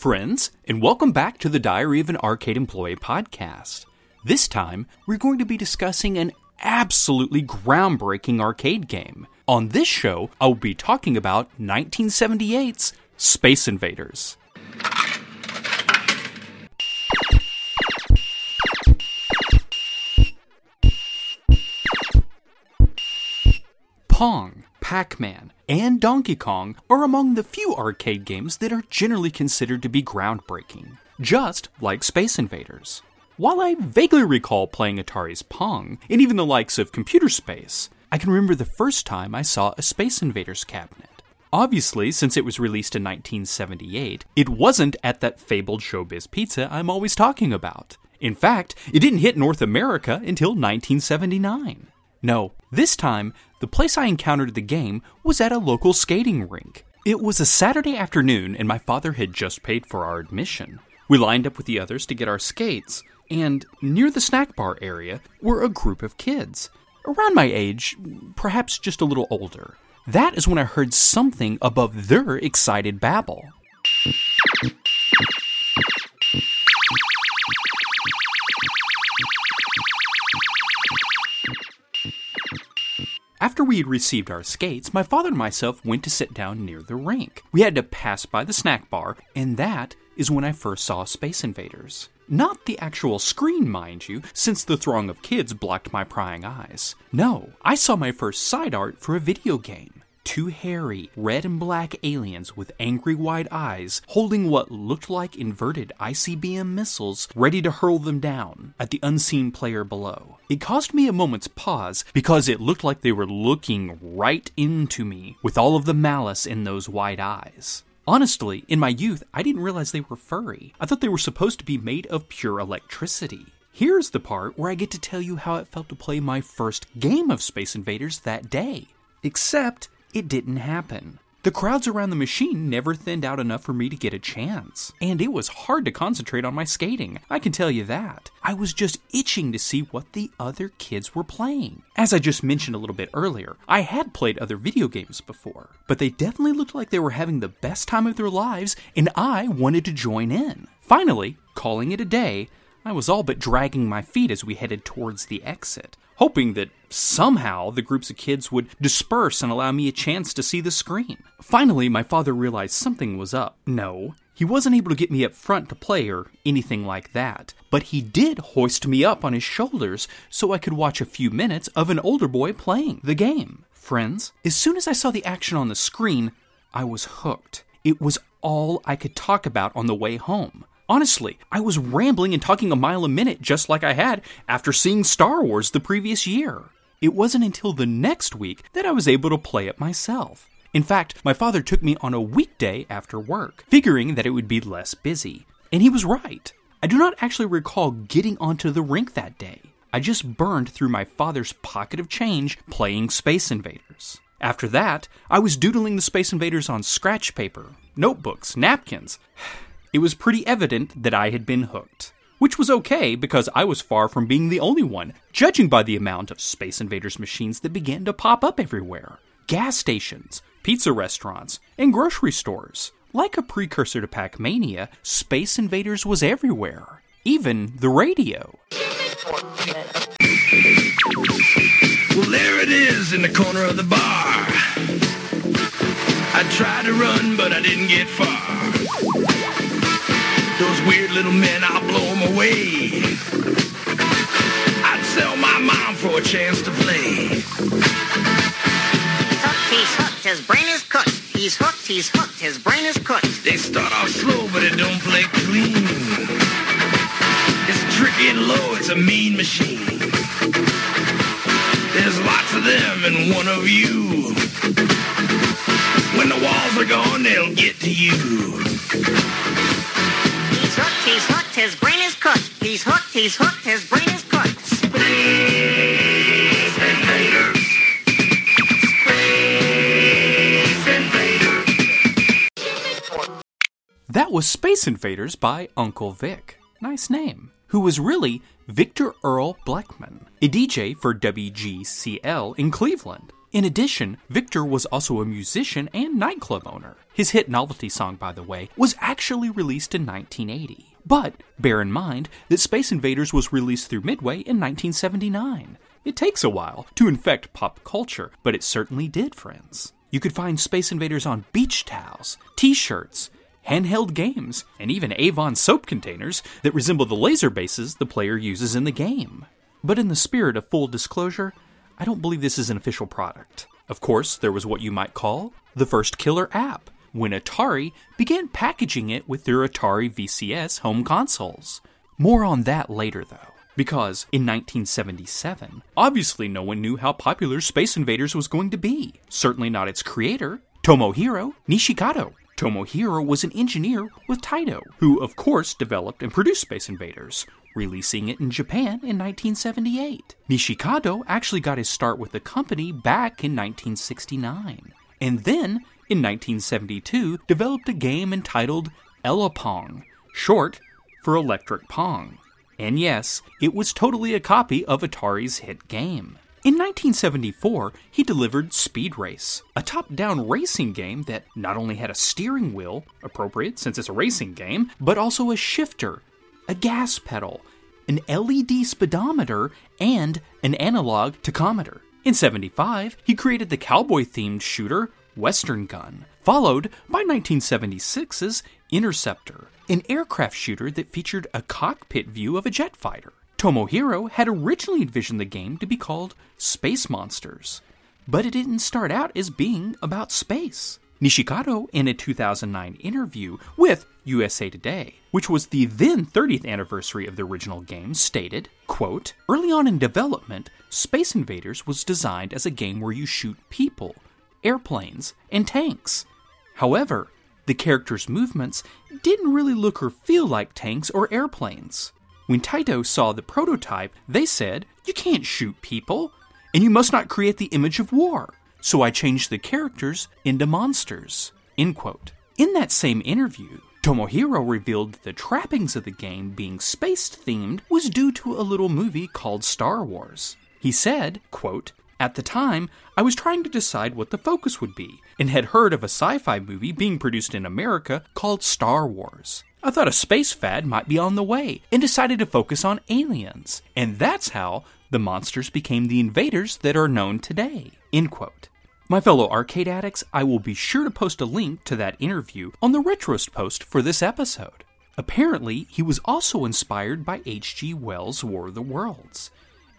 friends, and welcome back to the Diary of an Arcade Employee podcast. This time, we're going to be discussing an absolutely groundbreaking arcade game. On this show, I will be talking about 1978's Space Invaders. Pong, Pac Man, and Donkey Kong are among the few arcade games that are generally considered to be groundbreaking, just like Space Invaders. While I vaguely recall playing Atari's Pong, and even the likes of Computer Space, I can remember the first time I saw a Space Invaders cabinet. Obviously, since it was released in 1978, it wasn't at that fabled Showbiz Pizza I'm always talking about. In fact, it didn't hit North America until 1979. No, this time, the place I encountered the game was at a local skating rink. It was a Saturday afternoon, and my father had just paid for our admission. We lined up with the others to get our skates, and near the snack bar area were a group of kids. Around my age, perhaps just a little older. That is when I heard something above their excited babble. We had received our skates, my father and myself went to sit down near the rink. We had to pass by the snack bar, and that is when I first saw Space Invaders. Not the actual screen, mind you, since the throng of kids blocked my prying eyes. No, I saw my first side art for a video game. Two hairy, red and black aliens with angry wide eyes holding what looked like inverted ICBM missiles ready to hurl them down at the unseen player below. It caused me a moment's pause because it looked like they were looking right into me with all of the malice in those wide eyes. Honestly, in my youth, I didn't realize they were furry. I thought they were supposed to be made of pure electricity. Here's the part where I get to tell you how it felt to play my first game of Space Invaders that day. Except, it didn't happen. The crowds around the machine never thinned out enough for me to get a chance. And it was hard to concentrate on my skating, I can tell you that. I was just itching to see what the other kids were playing. As I just mentioned a little bit earlier, I had played other video games before, but they definitely looked like they were having the best time of their lives, and I wanted to join in. Finally, calling it a day, I was all but dragging my feet as we headed towards the exit, hoping that somehow the groups of kids would disperse and allow me a chance to see the screen. Finally, my father realized something was up. No, he wasn't able to get me up front to play or anything like that, but he did hoist me up on his shoulders so I could watch a few minutes of an older boy playing the game. Friends, as soon as I saw the action on the screen, I was hooked. It was all I could talk about on the way home. Honestly, I was rambling and talking a mile a minute just like I had after seeing Star Wars the previous year. It wasn't until the next week that I was able to play it myself. In fact, my father took me on a weekday after work, figuring that it would be less busy. And he was right. I do not actually recall getting onto the rink that day. I just burned through my father's pocket of change playing Space Invaders. After that, I was doodling the Space Invaders on scratch paper, notebooks, napkins. It was pretty evident that I had been hooked. Which was okay because I was far from being the only one, judging by the amount of Space Invaders machines that began to pop up everywhere. Gas stations, pizza restaurants, and grocery stores. Like a precursor to Pac Mania, Space Invaders was everywhere. Even the radio. Well, there it is in the corner of the bar. I tried to run, but I didn't get far. Those weird little men, I'll blow them away. I'd sell my mom for a chance to play. He's hooked, he's hooked, his brain is cooked. He's hooked, he's hooked, his brain is cooked. They start off slow, but it don't play clean. It's tricky and low, it's a mean machine. There's lots of them and one of you. When the walls are gone, they'll get to you cut. He's hooked, he's hooked, his brain is cut. Space Invaders. Space Invaders. That was Space Invaders by Uncle Vic. Nice name. Who was really Victor Earl Blackman, a DJ for WGCL in Cleveland. In addition, Victor was also a musician and nightclub owner. His hit novelty song, by the way, was actually released in 1980. But bear in mind that Space Invaders was released through Midway in 1979. It takes a while to infect pop culture, but it certainly did, friends. You could find Space Invaders on beach towels, t shirts, handheld games, and even Avon soap containers that resemble the laser bases the player uses in the game. But in the spirit of full disclosure, I don't believe this is an official product. Of course, there was what you might call the first killer app, when Atari began packaging it with their Atari VCS home consoles. More on that later, though. Because in 1977, obviously no one knew how popular Space Invaders was going to be. Certainly not its creator, Tomohiro Nishikado. Tomohiro was an engineer with Taito, who of course developed and produced Space Invaders, releasing it in Japan in 1978. Nishikado actually got his start with the company back in 1969, and then in 1972 developed a game entitled Elepong, short for Electric Pong. And yes, it was totally a copy of Atari's hit game. In 1974, he delivered Speed Race, a top down racing game that not only had a steering wheel, appropriate since it's a racing game, but also a shifter, a gas pedal, an LED speedometer, and an analog tachometer. In 75, he created the cowboy themed shooter Western Gun, followed by 1976's Interceptor, an aircraft shooter that featured a cockpit view of a jet fighter. Tomohiro had originally envisioned the game to be called Space Monsters, but it didn't start out as being about space. Nishikado, in a 2009 interview with USA Today, which was the then 30th anniversary of the original game, stated, quote, Early on in development, Space Invaders was designed as a game where you shoot people, airplanes, and tanks. However, the characters' movements didn't really look or feel like tanks or airplanes. When Taito saw the prototype, they said, You can't shoot people, and you must not create the image of war. So I changed the characters into monsters. End quote. In that same interview, Tomohiro revealed that the trappings of the game being space themed was due to a little movie called Star Wars. He said, quote, at the time, I was trying to decide what the focus would be, and had heard of a sci fi movie being produced in America called Star Wars. I thought a space fad might be on the way, and decided to focus on aliens. And that's how the monsters became the invaders that are known today. End quote. My fellow arcade addicts, I will be sure to post a link to that interview on the Retroist post for this episode. Apparently, he was also inspired by H.G. Wells' War of the Worlds.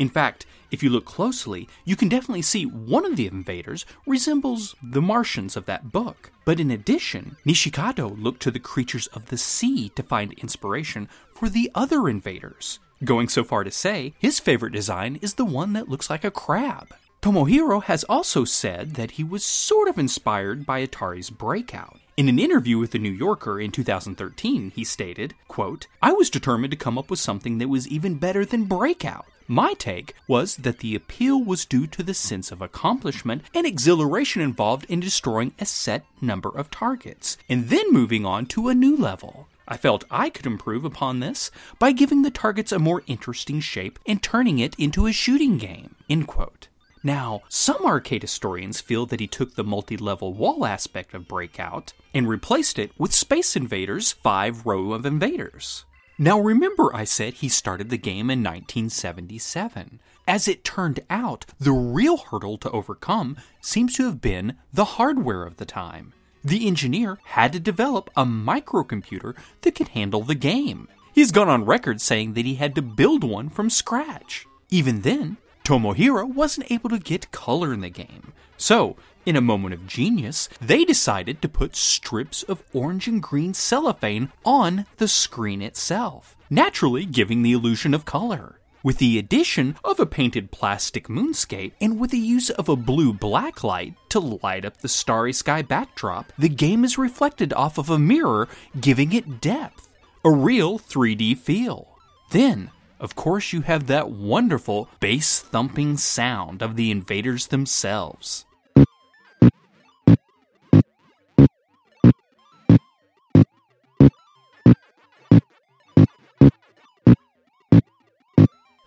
In fact, if you look closely, you can definitely see one of the invaders resembles the Martians of that book. But in addition, Nishikado looked to the creatures of the sea to find inspiration for the other invaders, going so far to say his favorite design is the one that looks like a crab. Tomohiro has also said that he was sort of inspired by Atari's Breakout. In an interview with The New Yorker in 2013, he stated, quote, I was determined to come up with something that was even better than Breakout. My take was that the appeal was due to the sense of accomplishment and exhilaration involved in destroying a set number of targets, and then moving on to a new level. I felt I could improve upon this by giving the targets a more interesting shape and turning it into a shooting game. End quote. Now, some arcade historians feel that he took the multi level wall aspect of Breakout and replaced it with Space Invaders 5 Row of Invaders. Now, remember, I said he started the game in 1977. As it turned out, the real hurdle to overcome seems to have been the hardware of the time. The engineer had to develop a microcomputer that could handle the game. He's gone on record saying that he had to build one from scratch. Even then, Tomohiro wasn't able to get color in the game. So, in a moment of genius, they decided to put strips of orange and green cellophane on the screen itself, naturally giving the illusion of color. With the addition of a painted plastic moonscape and with the use of a blue black light to light up the starry sky backdrop, the game is reflected off of a mirror, giving it depth, a real 3D feel. Then, of course, you have that wonderful bass thumping sound of the invaders themselves.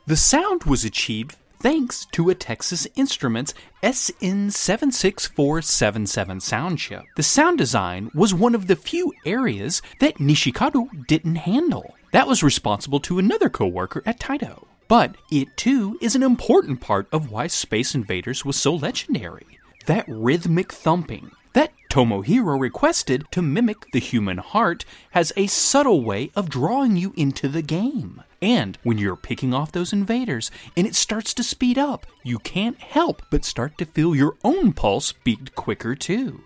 The sound was achieved thanks to a Texas Instruments SN76477 sound chip. The sound design was one of the few areas that Nishikado didn't handle. That was responsible to another coworker at Taito. But it too is an important part of why Space Invaders was so legendary. That rhythmic thumping that Tomohiro requested to mimic the human heart has a subtle way of drawing you into the game. And when you're picking off those invaders and it starts to speed up, you can't help but start to feel your own pulse beat quicker too.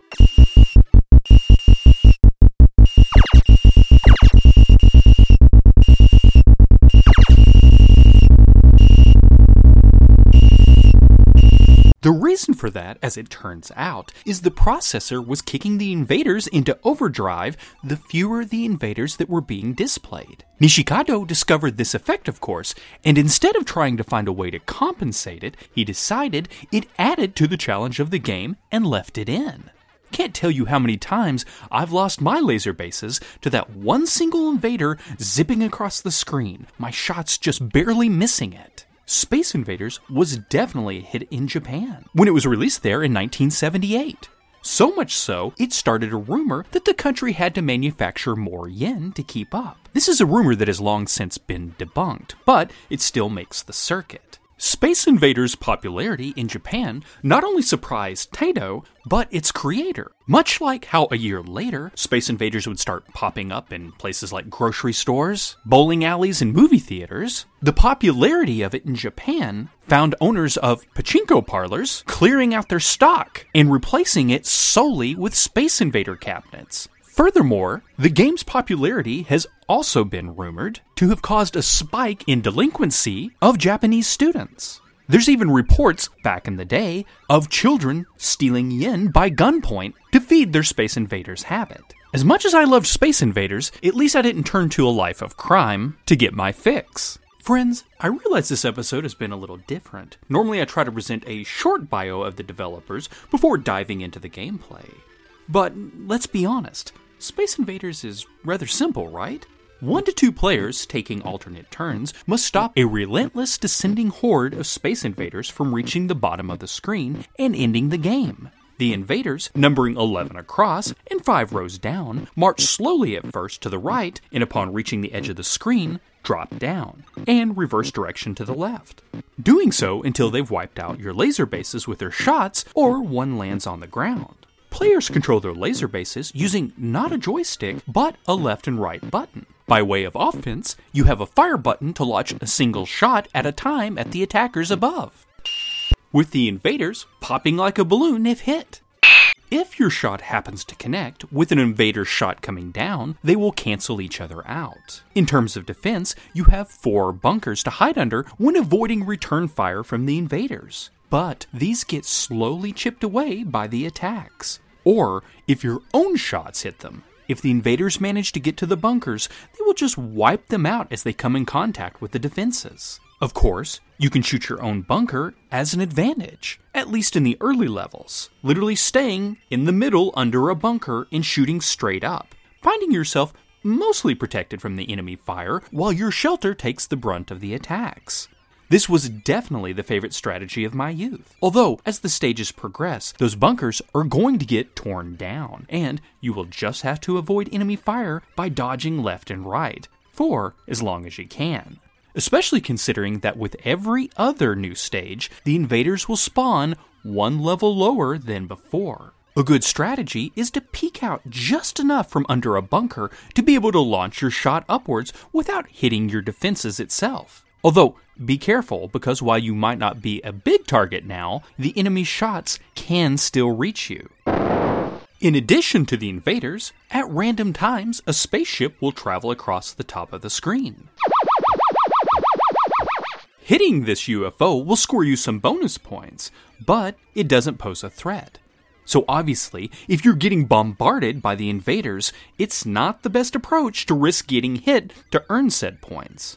Reason for that, as it turns out, is the processor was kicking the invaders into overdrive the fewer the invaders that were being displayed. Nishikado discovered this effect, of course, and instead of trying to find a way to compensate it, he decided it added to the challenge of the game and left it in. Can't tell you how many times I've lost my laser bases to that one single invader zipping across the screen, my shots just barely missing it. Space Invaders was definitely a hit in Japan when it was released there in 1978. So much so, it started a rumor that the country had to manufacture more yen to keep up. This is a rumor that has long since been debunked, but it still makes the circuit. Space Invaders' popularity in Japan not only surprised Taito, but its creator. Much like how a year later, Space Invaders would start popping up in places like grocery stores, bowling alleys, and movie theaters, the popularity of it in Japan found owners of pachinko parlors clearing out their stock and replacing it solely with Space Invader cabinets. Furthermore, the game's popularity has also been rumored to have caused a spike in delinquency of Japanese students. There's even reports back in the day of children stealing yen by gunpoint to feed their Space Invaders habit. As much as I loved Space Invaders, at least I didn't turn to a life of crime to get my fix. Friends, I realize this episode has been a little different. Normally, I try to present a short bio of the developers before diving into the gameplay. But let's be honest, Space Invaders is rather simple, right? One to two players, taking alternate turns, must stop a relentless descending horde of Space Invaders from reaching the bottom of the screen and ending the game. The invaders, numbering 11 across and 5 rows down, march slowly at first to the right and upon reaching the edge of the screen, drop down and reverse direction to the left. Doing so until they've wiped out your laser bases with their shots or one lands on the ground. Players control their laser bases using not a joystick, but a left and right button. By way of offense, you have a fire button to launch a single shot at a time at the attackers above, with the invaders popping like a balloon if hit. If your shot happens to connect with an invader's shot coming down, they will cancel each other out. In terms of defense, you have four bunkers to hide under when avoiding return fire from the invaders but these get slowly chipped away by the attacks. Or if your own shots hit them. If the invaders manage to get to the bunkers, they will just wipe them out as they come in contact with the defenses. Of course, you can shoot your own bunker as an advantage, at least in the early levels, literally staying in the middle under a bunker and shooting straight up, finding yourself mostly protected from the enemy fire while your shelter takes the brunt of the attacks. This was definitely the favorite strategy of my youth. Although, as the stages progress, those bunkers are going to get torn down, and you will just have to avoid enemy fire by dodging left and right, for as long as you can. Especially considering that with every other new stage, the invaders will spawn one level lower than before. A good strategy is to peek out just enough from under a bunker to be able to launch your shot upwards without hitting your defenses itself. Although, be careful because while you might not be a big target now, the enemy shots can still reach you. In addition to the invaders, at random times a spaceship will travel across the top of the screen. Hitting this UFO will score you some bonus points, but it doesn't pose a threat. So obviously, if you're getting bombarded by the invaders, it's not the best approach to risk getting hit to earn said points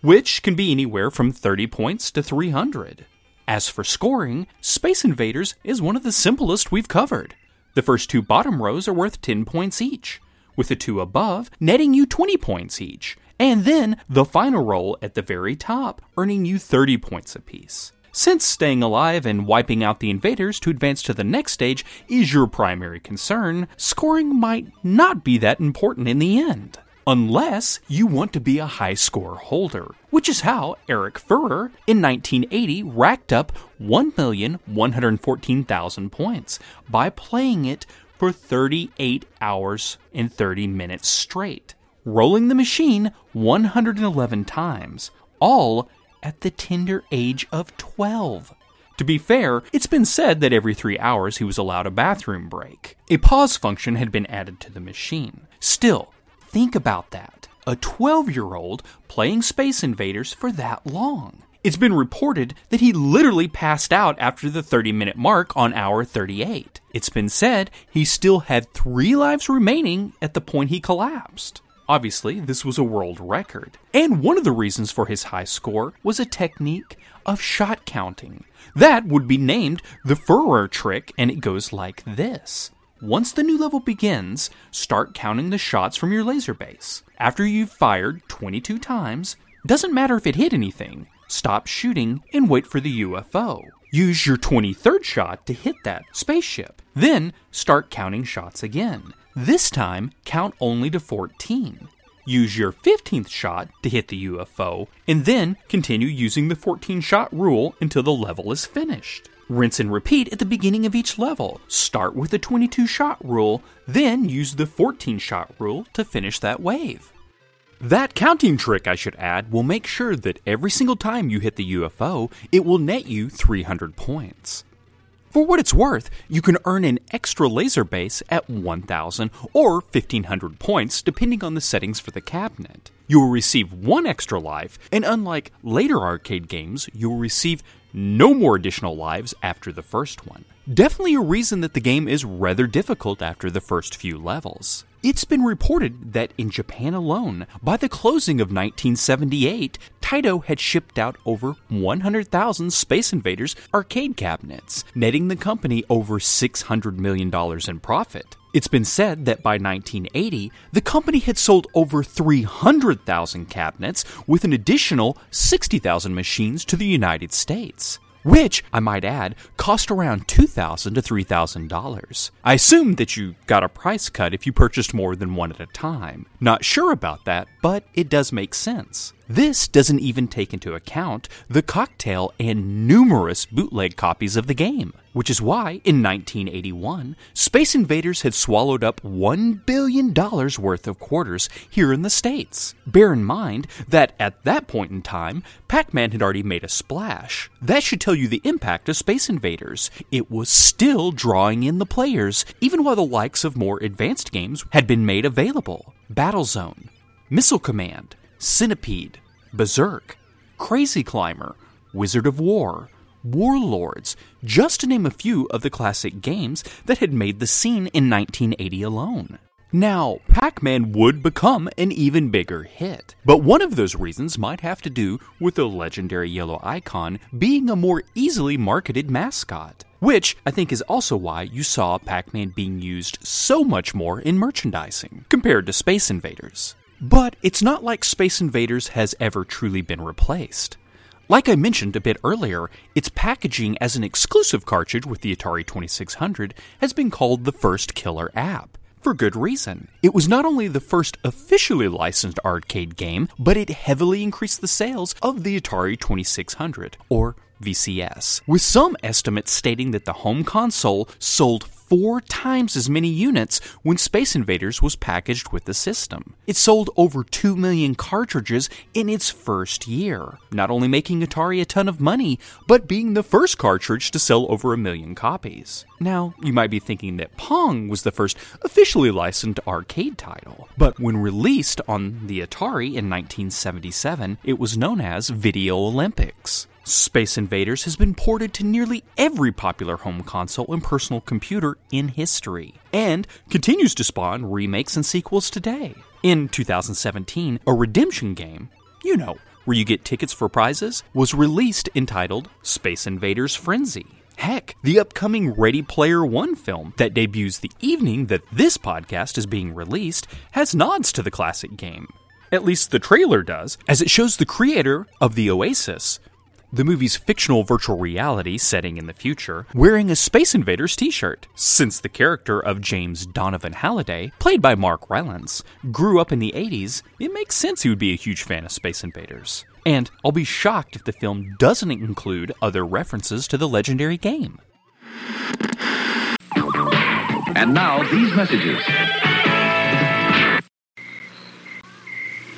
which can be anywhere from 30 points to 300. As for scoring, Space Invaders is one of the simplest we've covered. The first two bottom rows are worth 10 points each, with the two above netting you 20 points each, and then the final roll at the very top, earning you 30 points apiece. Since staying alive and wiping out the invaders to advance to the next stage is your primary concern, scoring might not be that important in the end. Unless you want to be a high score holder, which is how Eric Furrer in 1980 racked up 1,114,000 points by playing it for 38 hours and 30 minutes straight, rolling the machine 111 times, all at the tender age of 12. To be fair, it's been said that every three hours he was allowed a bathroom break. A pause function had been added to the machine. Still, think about that. A 12 year old playing Space Invaders for that long. It's been reported that he literally passed out after the 30 minute mark on hour 38. It's been said he still had three lives remaining at the point he collapsed. Obviously, this was a world record. And one of the reasons for his high score was a technique of shot counting. That would be named the Furrer trick, and it goes like this. Once the new level begins, start counting the shots from your laser base. After you've fired 22 times, doesn't matter if it hit anything, stop shooting and wait for the UFO. Use your 23rd shot to hit that spaceship. Then start counting shots again. This time, count only to 14. Use your 15th shot to hit the UFO, and then continue using the 14 shot rule until the level is finished. Rinse and repeat at the beginning of each level. Start with the 22 shot rule, then use the 14 shot rule to finish that wave. That counting trick, I should add, will make sure that every single time you hit the UFO, it will net you 300 points. For what it's worth, you can earn an extra laser base at 1000 or 1500 points depending on the settings for the cabinet. You will receive one extra life, and unlike later arcade games, you will receive no more additional lives after the first one. Definitely a reason that the game is rather difficult after the first few levels. It's been reported that in Japan alone, by the closing of 1978, Taito had shipped out over 100,000 Space Invaders arcade cabinets, netting the company over $600 million in profit. It's been said that by 1980, the company had sold over 300,000 cabinets with an additional 60,000 machines to the United States which, I might add, cost around $2,000 to $3,000. I assume that you got a price cut if you purchased more than one at a time. Not sure about that, but it does make sense. This doesn't even take into account the cocktail and numerous bootleg copies of the game, which is why, in 1981, Space Invaders had swallowed up $1 billion worth of quarters here in the States. Bear in mind that at that point in time, Pac Man had already made a splash. That should tell you the impact of Space Invaders. It was still drawing in the players, even while the likes of more advanced games had been made available. Battlezone, Missile Command, Centipede, Berserk, Crazy Climber, Wizard of Wor, Warlords, just to name a few of the classic games that had made the scene in 1980 alone. Now, Pac Man would become an even bigger hit, but one of those reasons might have to do with the legendary yellow icon being a more easily marketed mascot. Which I think is also why you saw Pac Man being used so much more in merchandising compared to Space Invaders. But it's not like Space Invaders has ever truly been replaced. Like I mentioned a bit earlier, its packaging as an exclusive cartridge with the Atari 2600 has been called the first killer app. For good reason. It was not only the first officially licensed arcade game, but it heavily increased the sales of the Atari 2600, or VCS, with some estimates stating that the home console sold four times as many units when Space Invaders was packaged with the system. It sold over 2 million cartridges in its first year, not only making Atari a ton of money, but being the first cartridge to sell over a million copies. Now, you might be thinking that Pong was the first officially licensed arcade title, but when released on the Atari in 1977, it was known as Video Olympics. Space Invaders has been ported to nearly every popular home console and personal computer in history, and continues to spawn remakes and sequels today. In 2017, a redemption game, you know, where you get tickets for prizes, was released entitled Space Invaders Frenzy. Heck, the upcoming Ready Player One film that debuts the evening that this podcast is being released has nods to the classic game. At least the trailer does, as it shows the creator of The Oasis, the movie's fictional virtual reality setting in the future, wearing a Space Invaders t shirt. Since the character of James Donovan Halliday, played by Mark Rylance, grew up in the 80s, it makes sense he would be a huge fan of Space Invaders. And I'll be shocked if the film doesn't include other references to the legendary game. And now, these messages.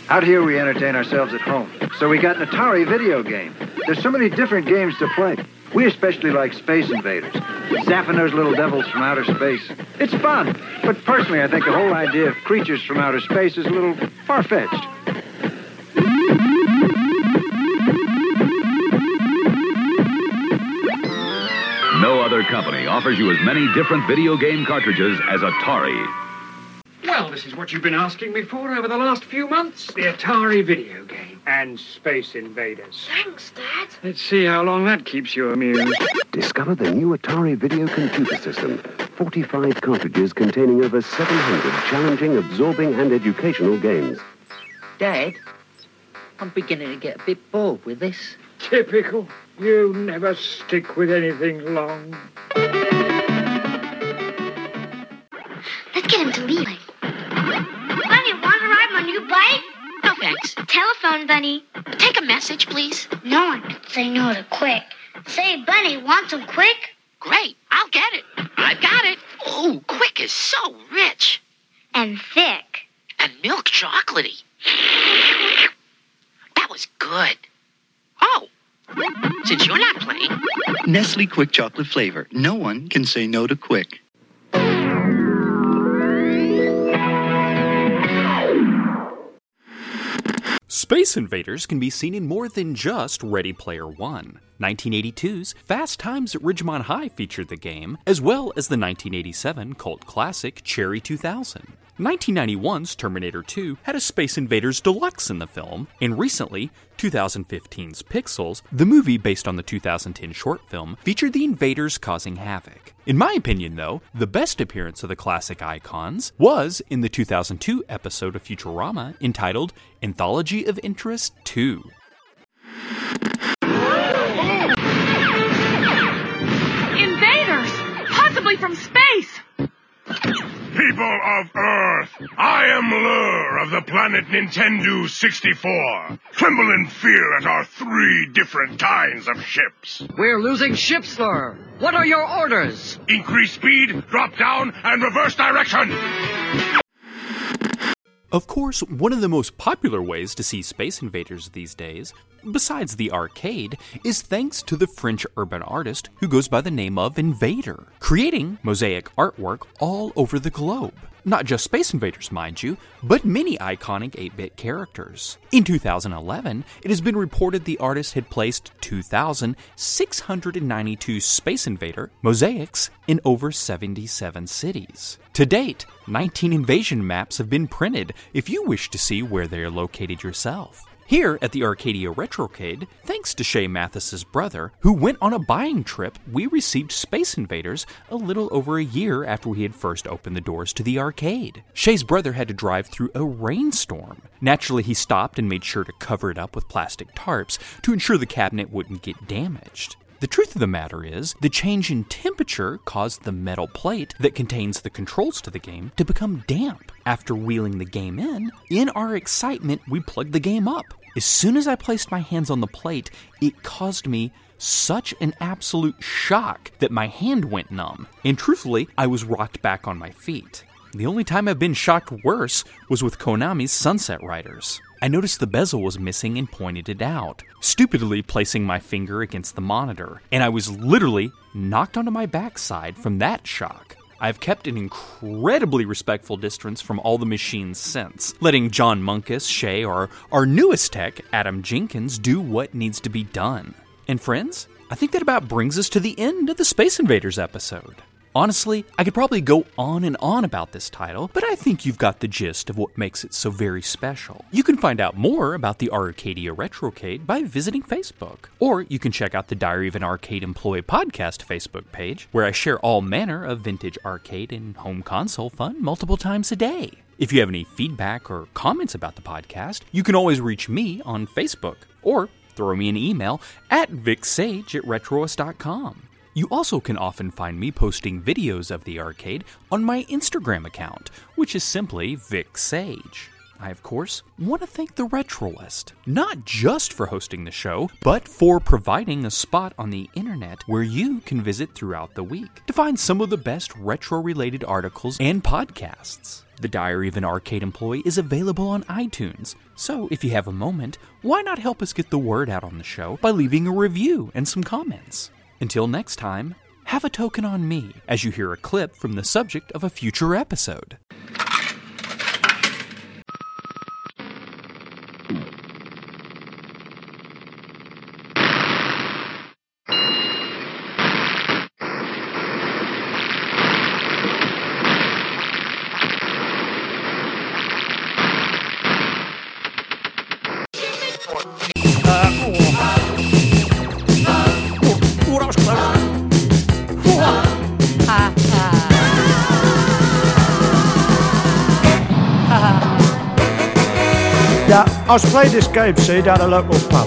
Out here, we entertain ourselves at home. So we got an Atari video game. There's so many different games to play. We especially like Space Invaders. Zapping those little devils from outer space. It's fun. But personally, I think the whole idea of creatures from outer space is a little far-fetched. No other company offers you as many different video game cartridges as Atari. Well, this is what you've been asking me for over the last few months. The Atari video game and Space Invaders. Thanks, Dad. Let's see how long that keeps you amused. Discover the new Atari Video Computer System. 45 cartridges containing over 700 challenging, absorbing, and educational games. Dad, I'm beginning to get a bit bored with this. Typical. You never stick with anything long. Let's get him to leave. No. Telephone, Bunny. Take a message, please. No one can say no to Quik. Say, Bunny, want some Quik? Great, I'll get it. I've got it. Oh, Quik is so rich. And thick. And milk chocolatey. That was good. Oh, since you're not playing. Nestle Quik Chocolate Flavor. No one can say no to Quik. Space Invaders can be seen in more than just Ready Player One. 1982's Fast Times at Ridgemont High featured the game, as well as the 1987 cult classic Cherry 2000. 1991's Terminator 2 had a Space Invaders Deluxe in the film, and recently, 2015's Pixels, the movie based on the 2010 short film, featured the invaders causing havoc. In my opinion, though, the best appearance of the classic icons was in the 2002 episode of Futurama entitled Anthology of Interest 2. Invaders! Possibly from space! People of Earth, I am Lrrr of the planet Nintendo 64. Tremble in fear at our three different kinds of ships. We're losing ships, Lrrr. What are your orders? Increase speed, drop down, and reverse direction. Of course, one of the most popular ways to see Space Invaders these days, besides the arcade, is thanks to the French urban artist who goes by the name of Invader, creating mosaic artwork all over the globe. Not just Space Invaders, mind you, but many iconic 8 bit characters. In 2011, it has been reported the artist had placed 2,692 Space Invader mosaics in over 77 cities. To date, 19 invasion maps have been printed if you wish to see where they are located yourself. Here at the Arcadia Retrocade, thanks to Shay Mathis's brother, who went on a buying trip, we received Space Invaders a little over a year after we had first opened the doors to the arcade. Shay's brother had to drive through a rainstorm. Naturally, he stopped and made sure to cover it up with plastic tarps to ensure the cabinet wouldn't get damaged. The truth of the matter is, the change in temperature caused the metal plate that contains the controls to the game to become damp. After wheeling the game in, in our excitement, we plugged the game up. As soon as I placed my hands on the plate, it caused me such an absolute shock that my hand went numb. And truthfully, I was rocked back on my feet. The only time I've been shocked worse was with Konami's Sunset Riders. I noticed the bezel was missing and pointed it out, stupidly placing my finger against the monitor, and I was literally knocked onto my backside from that shock. I've kept an incredibly respectful distance from all the machines since, letting John Munkus, Shay, or our newest tech, Adam Jenkins, do what needs to be done. And friends, I think that about brings us to the end of the Space Invaders episode. Honestly, I could probably go on and on about this title, but I think you've got the gist of what makes it so very special. You can find out more about the Arcadia Retrocade by visiting Facebook, or you can check out the Diary of an Arcade Employee podcast Facebook page, where I share all manner of vintage arcade and home console fun multiple times a day. If you have any feedback or comments about the podcast, you can always reach me on Facebook or throw me an email at vicsage at retroist.com. You also can often find me posting videos of the arcade on my Instagram account, which is simply Vic Sage. I, of course, want to thank the Retroist, not just for hosting the show, but for providing a spot on the internet where you can visit throughout the week to find some of the best retro related articles and podcasts. The Diary of an Arcade Employee is available on iTunes, so if you have a moment, why not help us get the word out on the show by leaving a review and some comments? Until next time, have a token on me as you hear a clip from the subject of a future episode. I was playing this game, see, down a local pub.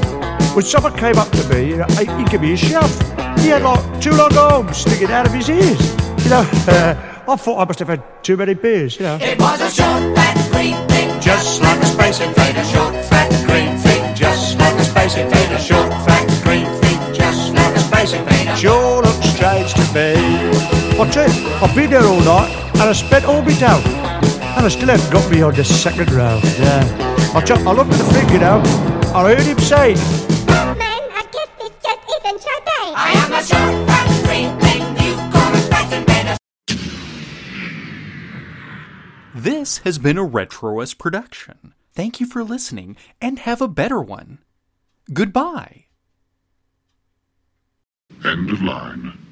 When someone came up to me, you know, he, gave me a shove. He had like two long arms sticking out of his ears. You know, uh, I thought I must have had too many beers, you know. It was a short, fat, green thing, just like a space invader. Short, fat, green thing, just like a space invader. Short, fat, green thing, just like a space invader. Sure looks strange to me. I tell you, I've been there all night and I spent all my dough. And I still haven't got me on the second round. Yeah. I, tell, I looked at the thing, you know. I heard him say, I am a short, fat, green thing, you call a space. This has been a Retroist production. Thank you for listening and have a better one. Goodbye. End of line.